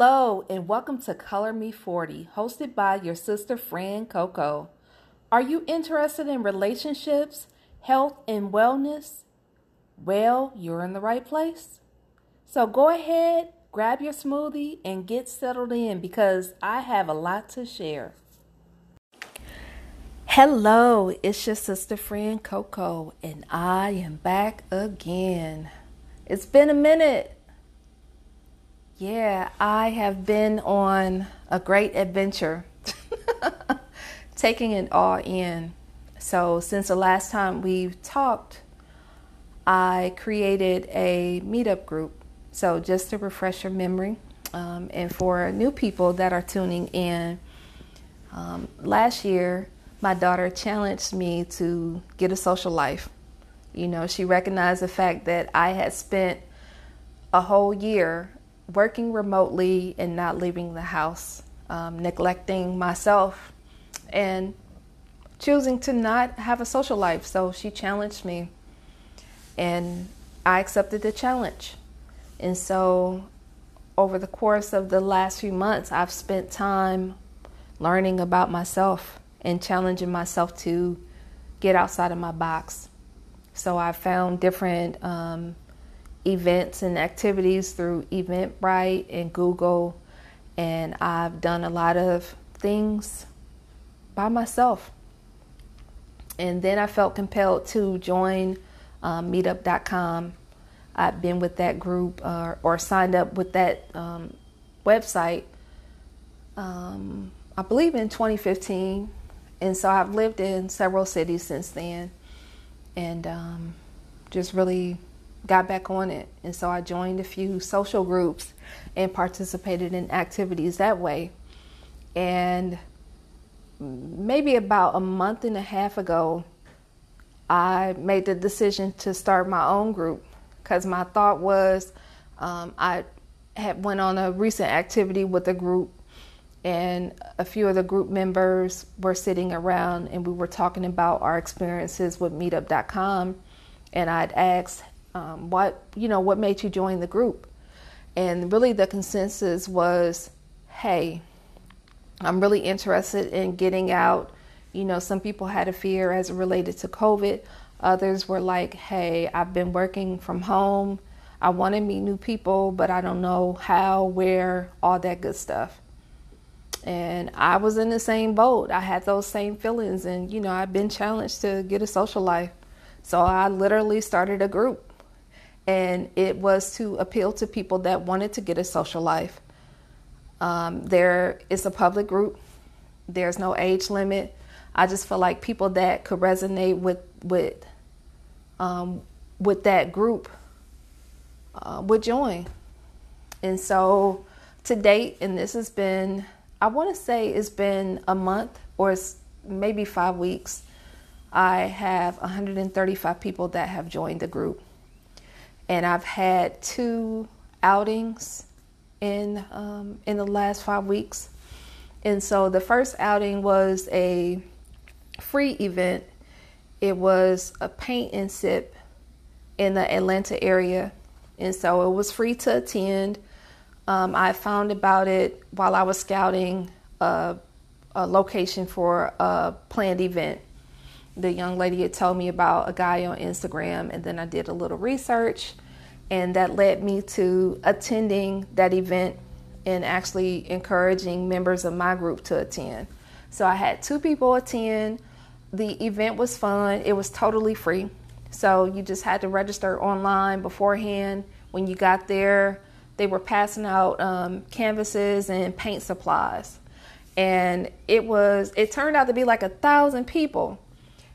Hello, and welcome to Color Me 40, hosted by your sister friend Coco. Are you interested in relationships, health, and wellness? Well, you're in the right place. So go ahead, grab your smoothie, and get settled in because I have a lot to share. Hello, it's your sister friend Coco, and I am back again. It's been a minute. Yeah, I have been on a great adventure, taking it all in. So, since the last time we've talked, I created a meetup group. So, just to refresh your memory, um, and for new people that are tuning in, um, last year my daughter challenged me to get a social life. You know, she recognized the fact that I had spent a whole year working remotely and not leaving the house, um, neglecting myself, and choosing to not have a social life. So she challenged me, and I accepted the challenge. And so, over the course of the last few months, I've spent time learning about myself and challenging myself to get outside of my box. So I found different um, events and activities through Eventbrite and Google, and I've done a lot of things by myself. And then I felt compelled to join um, meetup.com. I've been with that group uh, or signed up with that um, website, um, I believe in 2015. And so I've lived in several cities since then and um, just really got back on it. And so I joined a few social groups and participated in activities that way. And maybe about a month and a half ago, I made the decision to start my own group because my thought was um, I had went on a recent activity with a group and a few of the group members were sitting around and we were talking about our experiences with meetup.com and I'd asked um, what you know what made you join the group? And really the consensus was hey i'm really interested in getting out. You know some people had a fear as related to covid. Others were like hey i've been working from home. I want to meet new people but i don't know how where all that good stuff. And i was in the same boat. I had those same feelings and you know i've been challenged to get a social life. So i literally started a group and it was to appeal to people that wanted to get a social life. Um, there is a public group. There's no age limit. I just feel like people that could resonate with with um, with that group uh, would join. And so to date, and this has been, I want to say it's been a month or maybe five weeks. I have 135 people that have joined the group and I've had two outings in um, in the last five weeks. And so the first outing was a free event. It was a paint and sip in the Atlanta area, and so it was free to attend. Um, I found about it while I was scouting a, a location for a planned event the young lady had told me about a guy on Instagram, and then I did a little research, and that led me to attending that event and actually encouraging members of my group to attend. So I had two people attend. The event was fun, it was totally free. So you just had to register online beforehand. When you got there, they were passing out um, canvases and paint supplies. And it was, it turned out to be like a thousand people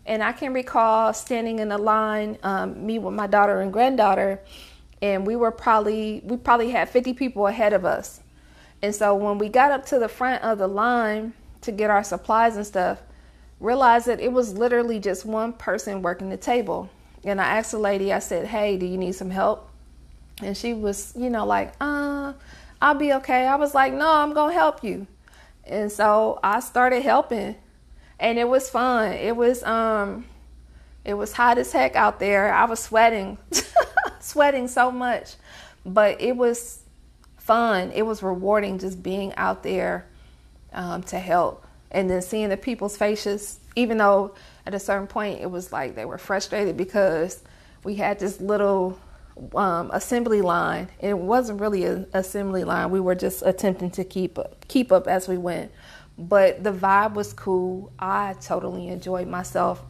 and I can recall standing in a line, um, me with my daughter and granddaughter, and we were probably we probably had 50 people ahead of us. And so when we got up to the front of the line to get our supplies and stuff, realized that it was literally just one person working the table. And I asked the lady, I said, "Hey, do you need some help?" And she was, you know, like, "Uh, I'll be okay." I was like, "No, I'm going to help you." And so I started helping and it was fun. It was um it was hot as heck out there. I was sweating, sweating so much, but it was fun. It was rewarding just being out there um, to help. And then seeing the people's faces, even though at a certain point it was like they were frustrated because we had this little um, assembly line. It wasn't really an assembly line. We were just attempting to keep up, keep up as we went. But the vibe was cool. I totally enjoyed myself,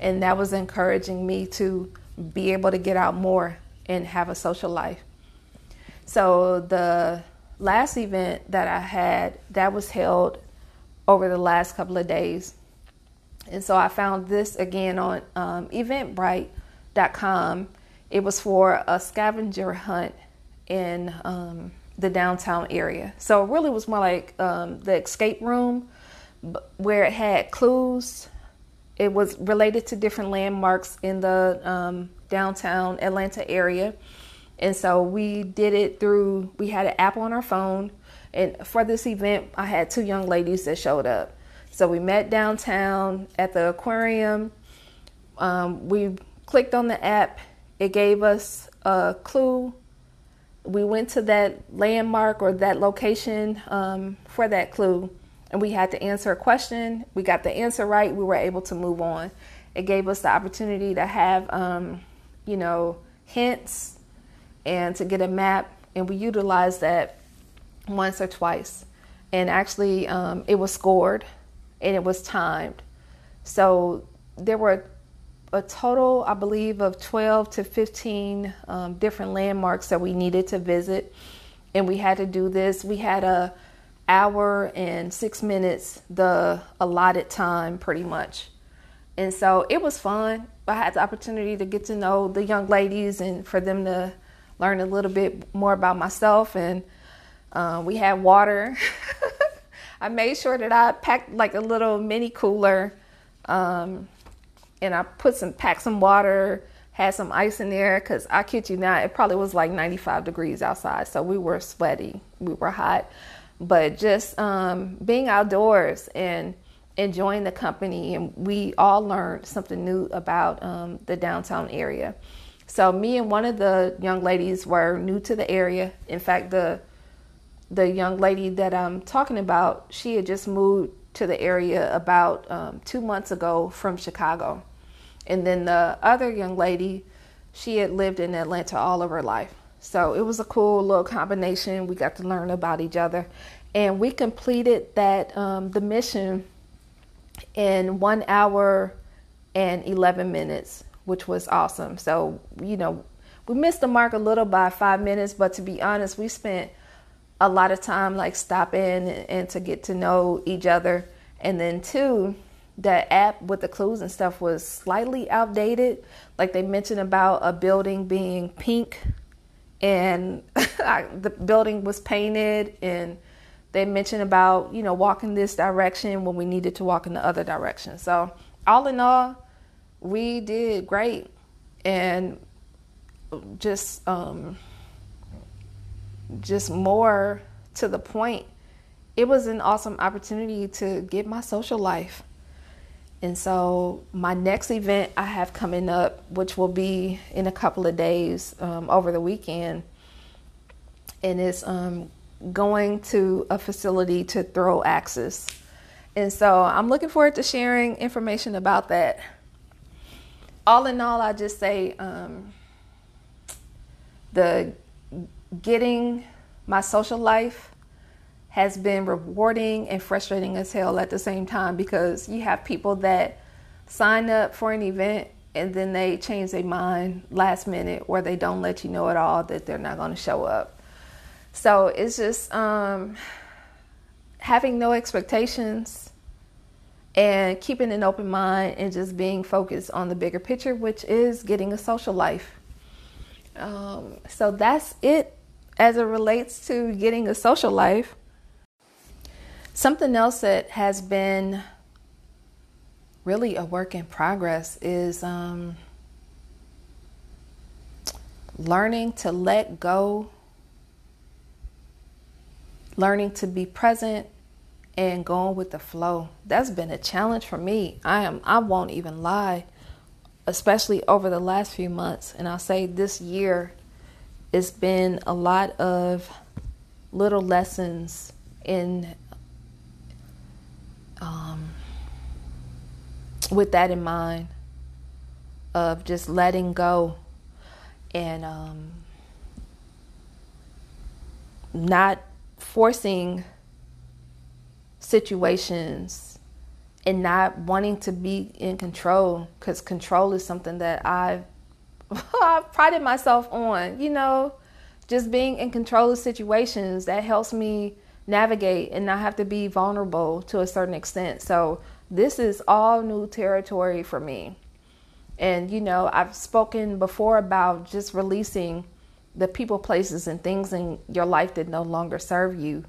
and that was encouraging me to be able to get out more and have a social life. So the last event that I had that was held over the last couple of days. And so I found this again on um, eventbrite.com. It was for a scavenger hunt in um, the downtown area. So it really was more like um, the escape room where it had clues. It was related to different landmarks in the um, downtown Atlanta area. And so we did it through, we had an app on our phone. And for this event, I had two young ladies that showed up. So we met downtown at the aquarium. Um, we clicked on the app, it gave us a clue. We went to that landmark or that location um, for that clue, and we had to answer a question. We got the answer right, we were able to move on. It gave us the opportunity to have, um, you know, hints and to get a map, and we utilized that once or twice. And actually, um, it was scored and it was timed. So there were a total, I believe, of 12 to 15 um, different landmarks that we needed to visit. And we had to do this. We had a hour and six minutes, the allotted time, pretty much. And so it was fun. I had the opportunity to get to know the young ladies and for them to learn a little bit more about myself. And uh, we had water. I made sure that I packed like a little mini cooler, um, and I put some packed some water, had some ice in there because I kid you not, it probably was like 95 degrees outside, so we were sweaty, we were hot, but just um, being outdoors and enjoying the company, and we all learned something new about um, the downtown area. So me and one of the young ladies were new to the area. In fact, the the young lady that I'm talking about, she had just moved to the area about um, two months ago from Chicago. And then the other young lady, she had lived in Atlanta all of her life. So it was a cool little combination. We got to learn about each other. And we completed that, um, the mission in one hour and 11 minutes, which was awesome. So, you know, we missed the mark a little by five minutes, but to be honest, we spent a lot of time like stopping and, and to get to know each other. And then two, the app with the clues and stuff was slightly outdated. Like they mentioned about a building being pink and the building was painted and they mentioned about, you know, walking this direction when we needed to walk in the other direction. So all in all, we did great and just um just more to the point, it was an awesome opportunity to get my social life. And so, my next event I have coming up, which will be in a couple of days um, over the weekend, and it's um, going to a facility to throw axes. And so, I'm looking forward to sharing information about that. All in all, I just say um, the getting my social life has been rewarding and frustrating as hell at the same time because you have people that sign up for an event and then they change their mind last minute or they don't let you know at all that they're not going to show up. So it's just um, having no expectations and keeping an open mind and just being focused on the bigger picture, which is getting a social life. Um, so that's it as it relates to getting a social life. Something else that has been really a work in progress is um, learning to let go, learning to be present, and going with the flow. That's been a challenge for me. I am. I won't even lie especially over the last few months, and I'll say this year, it's been a lot of little lessons in um, with that in mind of just letting go and um, not forcing situations and not wanting to be in control because control is something that I've, I've prided myself on, you know, just being in control of situations that helps me navigate and not have to be vulnerable to a certain extent. So this is all new territory for me. And you know, I've spoken before about just releasing the people, places, and things in your life that no longer serve you.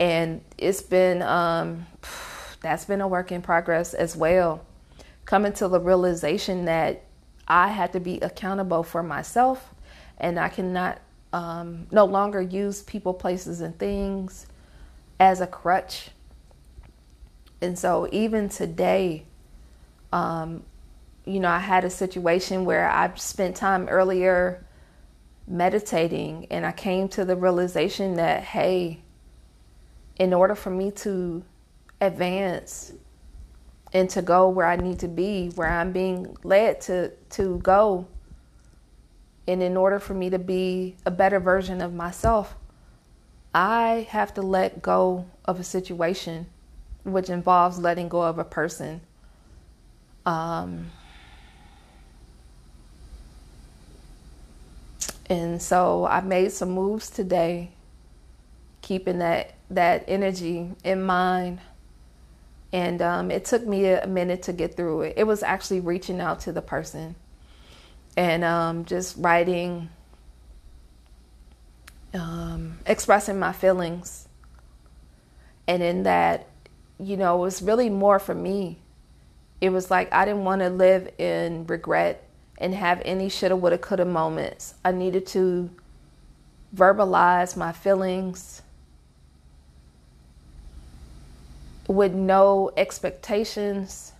And it's been um, that's been a work in progress as well. Coming to the realization that I had to be accountable for myself, and I cannot um, no longer use people, places, and things as a crutch. And so, even today, um, you know, I had a situation where I spent time earlier meditating, and I came to the realization that, hey, in order for me to advance and to go where I need to be, where I'm being led to to go, and in order for me to be a better version of myself, I have to let go of a situation, which involves letting go of a person. Um, and so I made some moves today, keeping that that energy in mind. And um, it took me a minute to get through it. It was actually reaching out to the person and um, just writing, um, expressing my feelings. And in that, you know, it was really more for me. It was like I didn't want to live in regret and have any shoulda, woulda, coulda moments. I needed to verbalize my feelings with no expectations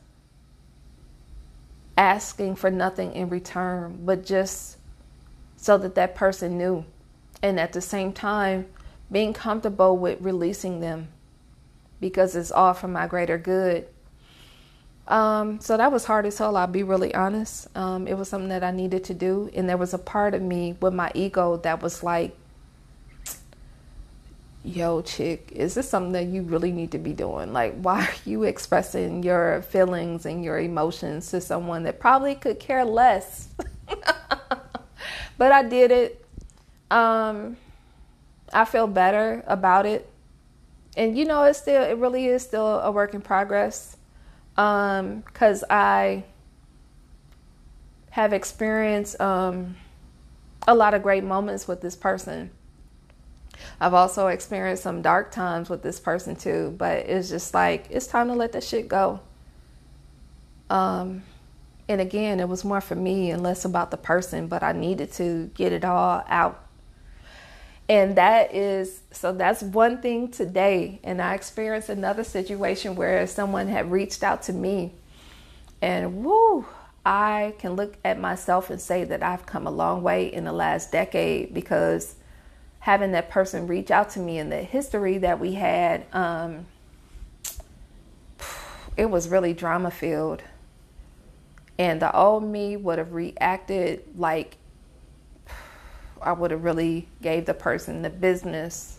asking for nothing in return, but just so that that person knew. And at the same time, being comfortable with releasing them because it's all for my greater good. Um, so that was hard as hell, I'll be really honest. Um, it was something that I needed to do. And there was a part of me with my ego that was like, yo, chick, is this something that you really need to be doing? Like, why are you expressing your feelings and your emotions to someone that probably could care less? but I did it. Um, I feel better about it. And you know, it's still, it really is still a work in progress. Um, cause I have experienced, um, a lot of great moments with this person I've also experienced some dark times with this person too, but it's just like it's time to let that shit go. Um, and again, it was more for me and less about the person, but I needed to get it all out. And that is so that's one thing today. And I experienced another situation where someone had reached out to me, and woo, I can look at myself and say that I've come a long way in the last decade because having that person reach out to me and the history that we had, um, it was really drama filled. And the old me would have reacted like I would have really gave the person the business.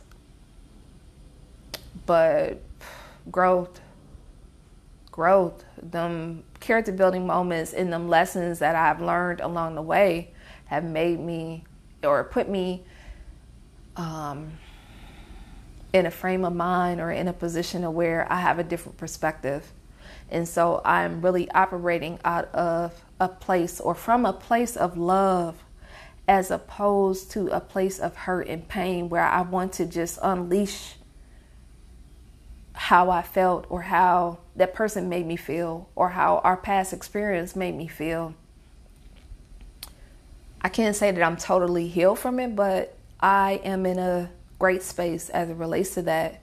But growth, growth, them character building moments and them lessons that I've learned along the way have made me or put me um, in a frame of mind or in a position of where I have a different perspective. And so I'm really operating out of a place or from a place of love as opposed to a place of hurt and pain where I want to just unleash how I felt or how that person made me feel or how our past experience made me feel. I can't say that I'm totally healed from it, but I am in a great space as it relates to that.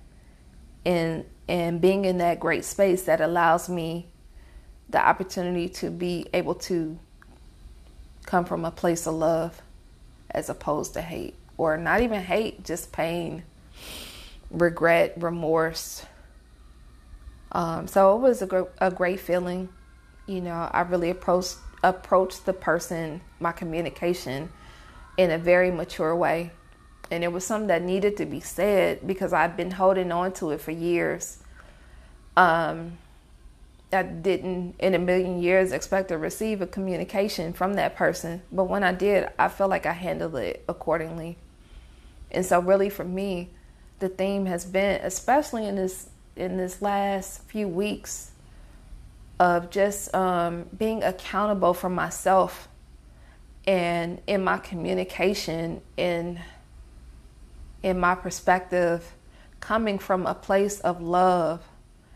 And and being in that great space that allows me the opportunity to be able to come from a place of love as opposed to hate or not even hate, just pain. regret, remorse. Um, so it was a, gr- a great feeling. You know, I really approached approached the person, my communication, in a very mature way, and it was something that needed to be said because I've been holding on to it for years. Um, I didn't in a million years expect to receive a communication from that person, but when I did, I felt like I handled it accordingly. And so, really, for me, the theme has been, especially in this in this last few weeks, of just um, being accountable for myself and in my communication in in my perspective coming from a place of love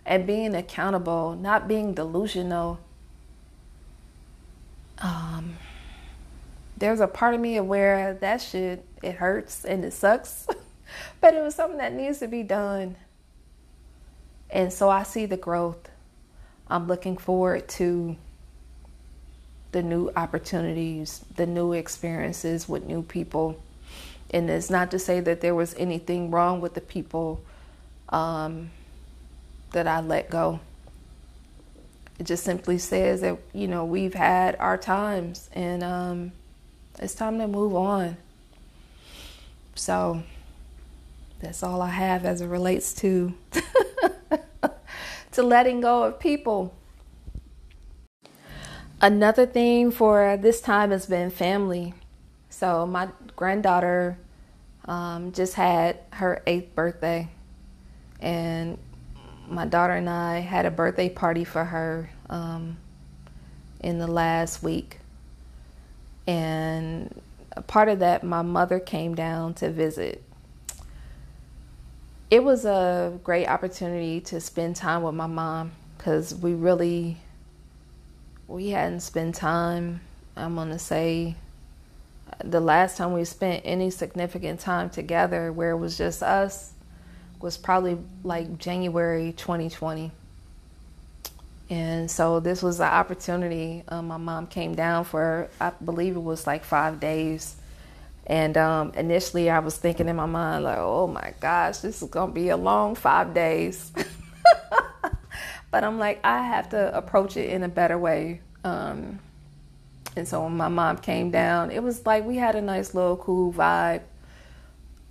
and being accountable not being delusional um, there's a part of me where that shit it hurts and it sucks but it was something that needs to be done and so i see the growth I'm looking forward to the new opportunities, the new experiences with new people. And it's not to say that there was anything wrong with the people um, that I let go. It just simply says that, you know, we've had our times and um, it's time to move on. So that's all I have as it relates to to letting go of people. Another thing for this time has been family. So, my granddaughter um, just had her eighth birthday, and my daughter and I had a birthday party for her um, in the last week. And a part of that, my mother came down to visit it was a great opportunity to spend time with my mom because we really we hadn't spent time i'm to say the last time we spent any significant time together where it was just us was probably like january 2020 and so this was the opportunity um, my mom came down for i believe it was like five days and um, initially, I was thinking in my mind, like, oh my gosh, this is going to be a long five days. but I'm like, I have to approach it in a better way. Um, and so when my mom came down, it was like we had a nice little cool vibe.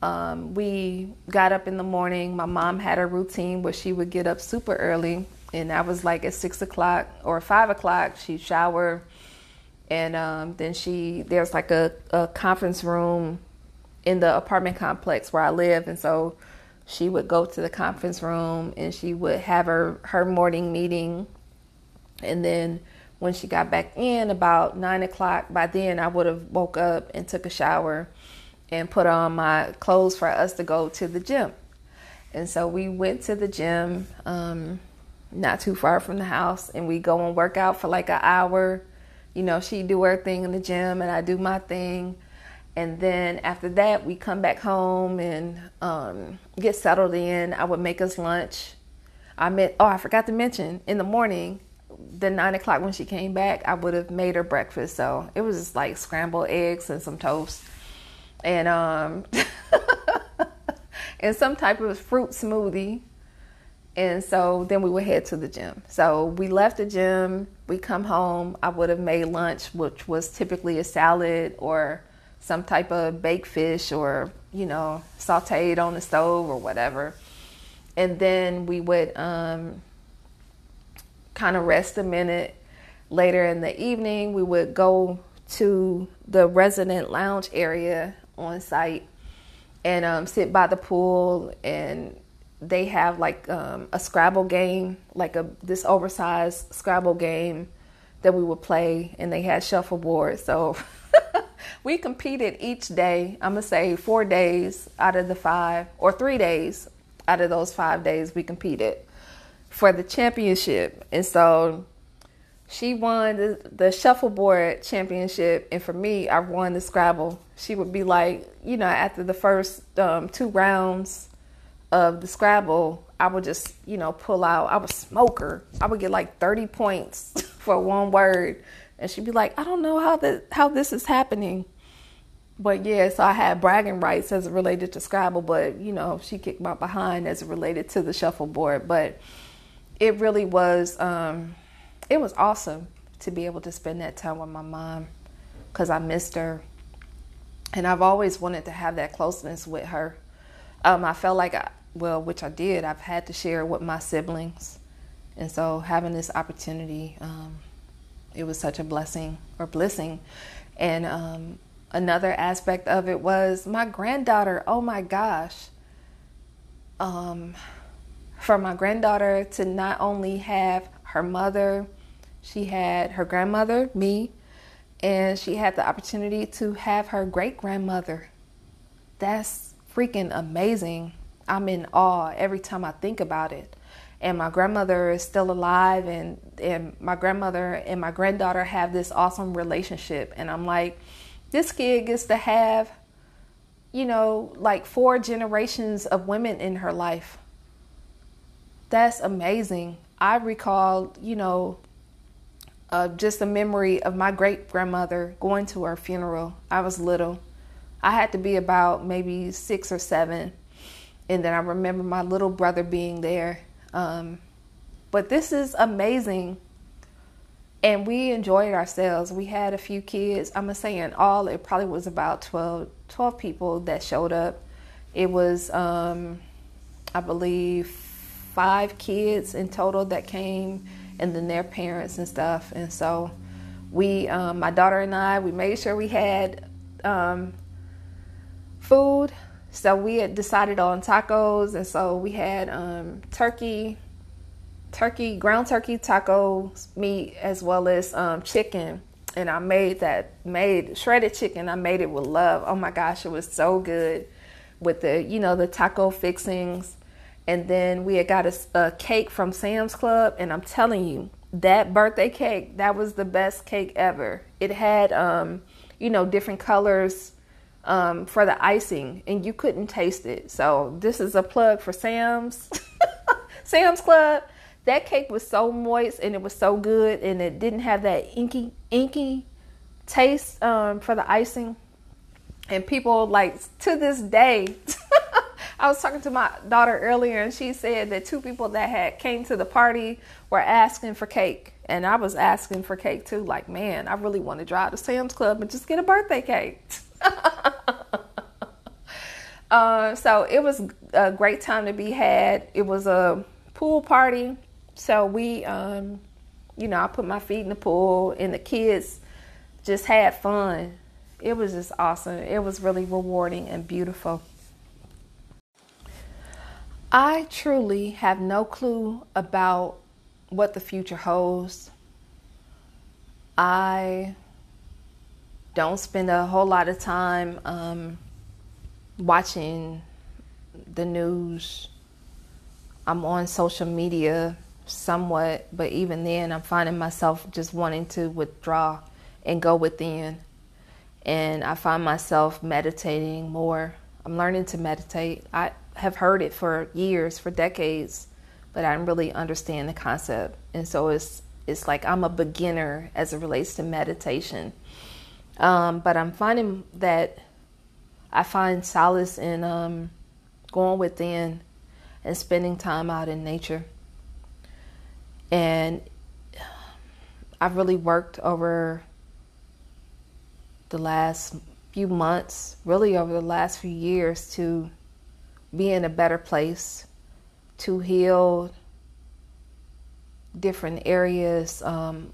Um, we got up in the morning. My mom had a routine where she would get up super early, and that was like at six o'clock or five o'clock. She'd shower and um, then she there's like a, a conference room in the apartment complex where I live, and so she would go to the conference room and she would have her her morning meeting, and then when she got back in about nine o'clock, by then I would have woke up and took a shower and put on my clothes for us to go to the gym. And so we went to the gym, um, not too far from the house, and we go and work out for like an hour you know, she do her thing in the gym and I do my thing. And then after that, we come back home and um, get settled in. I would make us lunch. I met, oh, I forgot to mention, in the morning, the nine o'clock when she came back, I would have made her breakfast. So it was just like scrambled eggs and some toast. And um and some type of fruit smoothie and so then we would head to the gym. So we left the gym, we come home. I would have made lunch, which was typically a salad or some type of baked fish or, you know, sauteed on the stove or whatever. And then we would um, kind of rest a minute. Later in the evening, we would go to the resident lounge area on site and um, sit by the pool and they have like um, a Scrabble game, like a this oversized Scrabble game that we would play, and they had shuffleboard. So we competed each day. I'm gonna say four days out of the five, or three days out of those five days, we competed for the championship. And so she won the, the shuffleboard championship, and for me, I won the Scrabble. She would be like, you know, after the first um, two rounds of the Scrabble, I would just, you know, pull out. I was smoker. I would get like 30 points for one word. And she'd be like, I don't know how that how this is happening. but yeah, so I had bragging rights as it related to Scrabble, but you know, she kicked my behind as it related to the shuffleboard. But it really was, um, it was awesome to be able to spend that time with my mom because I missed her. And I've always wanted to have that closeness with her. Um, I felt like, I, well, which I did, I've had to share with my siblings. And so having this opportunity, um, it was such a blessing or blessing. And um, another aspect of it was my granddaughter. Oh my gosh. Um, for my granddaughter to not only have her mother, she had her grandmother, me, and she had the opportunity to have her great grandmother. That's freaking amazing. I'm in awe every time I think about it. And my grandmother is still alive, and, and my grandmother and my granddaughter have this awesome relationship. And I'm like, this kid gets to have, you know, like four generations of women in her life. That's amazing. I recall, you know, uh, just a memory of my great grandmother going to her funeral. I was little. I had to be about maybe six or seven. And then I remember my little brother being there. Um, but this is amazing and we enjoyed ourselves. We had a few kids. I'm saying all, it probably was about 12, 12 people that showed up. It was, um, I believe, five kids in total that came, and then their parents and stuff. And so we, um, my daughter and I, we made sure we had um, food. So we had decided on tacos, and so we had um, turkey turkey, ground turkey taco meat, as well as um, chicken. And I made that, made shredded chicken. I made it with love. Oh my gosh, it was so good with the, you know, the taco fixings. And then we had got a, a cake from Sam's Club. And I'm telling you, that birthday cake, that was the best cake ever. It had, um, you know, different colors um, for the icing, and you couldn't taste it. So this is a plug for Sam's, Sam's Club that cake was so moist and it was so good and it didn't have that inky inky taste um, for the icing and people like to this day i was talking to my daughter earlier and she said that two people that had came to the party were asking for cake and i was asking for cake too like man i really want to drive to sam's club and just get a birthday cake uh, so it was a great time to be had it was a pool party so we, um, you know, I put my feet in the pool, and the kids just had fun. It was just awesome. It was really rewarding and beautiful. I truly have no clue about what the future holds. I don't spend a whole lot of time um, watching the news. I'm on social media somewhat, but even then, I'm finding myself just wanting to withdraw and go within. And I find myself meditating more. I'm learning to meditate. I have heard it for years, for decades, but I didn't really understand the concept. And so it's it's like I'm a beginner as it relates to meditation. Um, but I'm finding that I find solace in um, going within and spending time out in nature. And I've really worked over the last few months, really over the last few years, to be in a better place, to heal different areas um,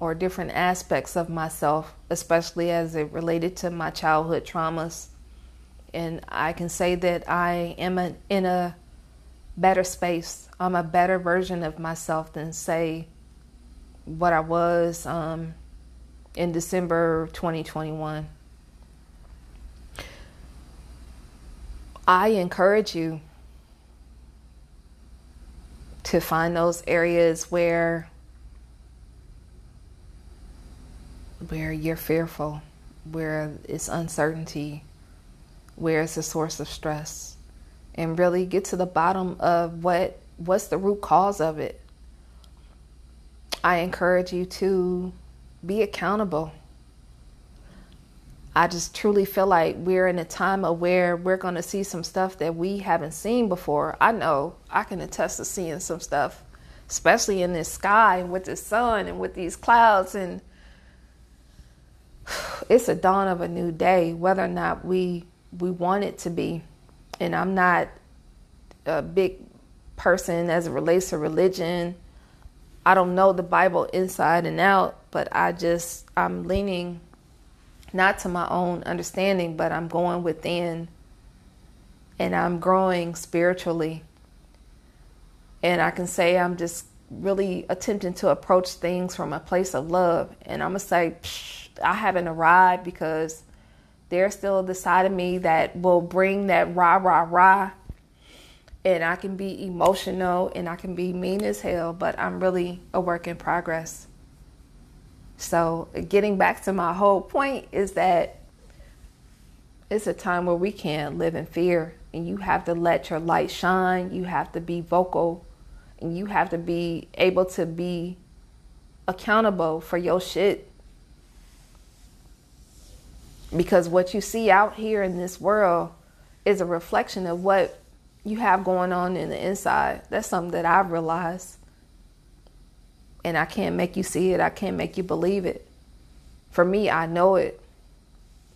or different aspects of myself, especially as it related to my childhood traumas. And I can say that I am a, in a better space. I'm a better version of myself than say what I was um, in December 2021. I encourage you to find those areas where where you're fearful, where it's uncertainty, where it's a source of stress and really get to the bottom of what what's the root cause of it. I encourage you to be accountable. I just truly feel like we're in a time of where we're going to see some stuff that we haven't seen before. I know I can attest to seeing some stuff, especially in this sky and with the sun and with these clouds. And it's a dawn of a new day, whether or not we we want it to be. And I'm not a big person as it relates to religion. I don't know the Bible inside and out, but I just I'm leaning not to my own understanding, but I'm going within and I'm growing spiritually. And I can say I'm just really attempting to approach things from a place of love. And I'm going to say, I haven't arrived because there's still the side of me that will bring that rah, rah, rah. And I can be emotional and I can be mean as hell, but I'm really a work in progress. So, getting back to my whole point is that it's a time where we can't live in fear, and you have to let your light shine. You have to be vocal, and you have to be able to be accountable for your shit. Because what you see out here in this world is a reflection of what you have going on in the inside. That's something that I've realized and I can't make you see it. I can't make you believe it. For me, I know it.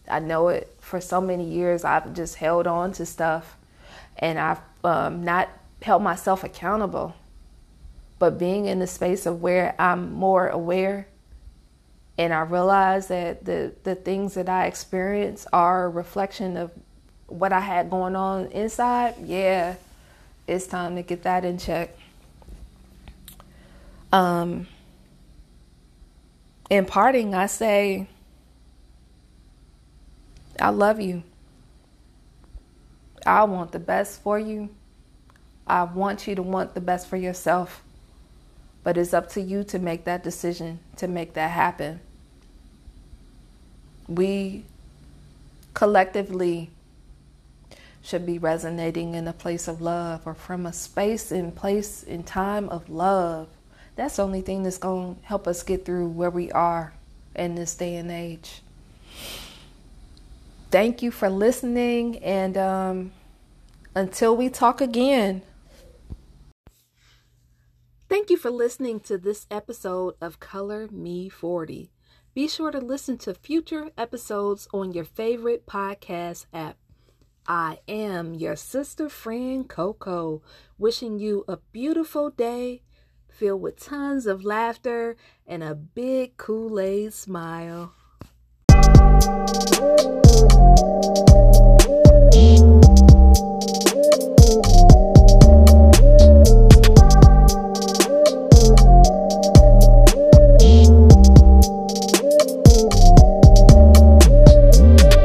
I know it. For so many years, I've just held on to stuff and I've um, not held myself accountable. But being in the space of where I'm more aware and I realize that the, the things that I experience are a reflection of what I had going on inside, yeah, it's time to get that in check. Um, in parting, I say, I love you. I want the best for you. I want you to want the best for yourself. But it's up to you to make that decision, to make that happen. We collectively should be resonating in a place of love or from a space and place in time of love that's the only thing that's going to help us get through where we are in this day and age. Thank you for listening, and um, until we talk again. Thank you for listening to this episode of Color Me 40. Be sure to listen to future episodes on your favorite podcast app. I am your sister friend Coco, wishing you a beautiful day filled with tons of laughter and a big Kool Aid smile.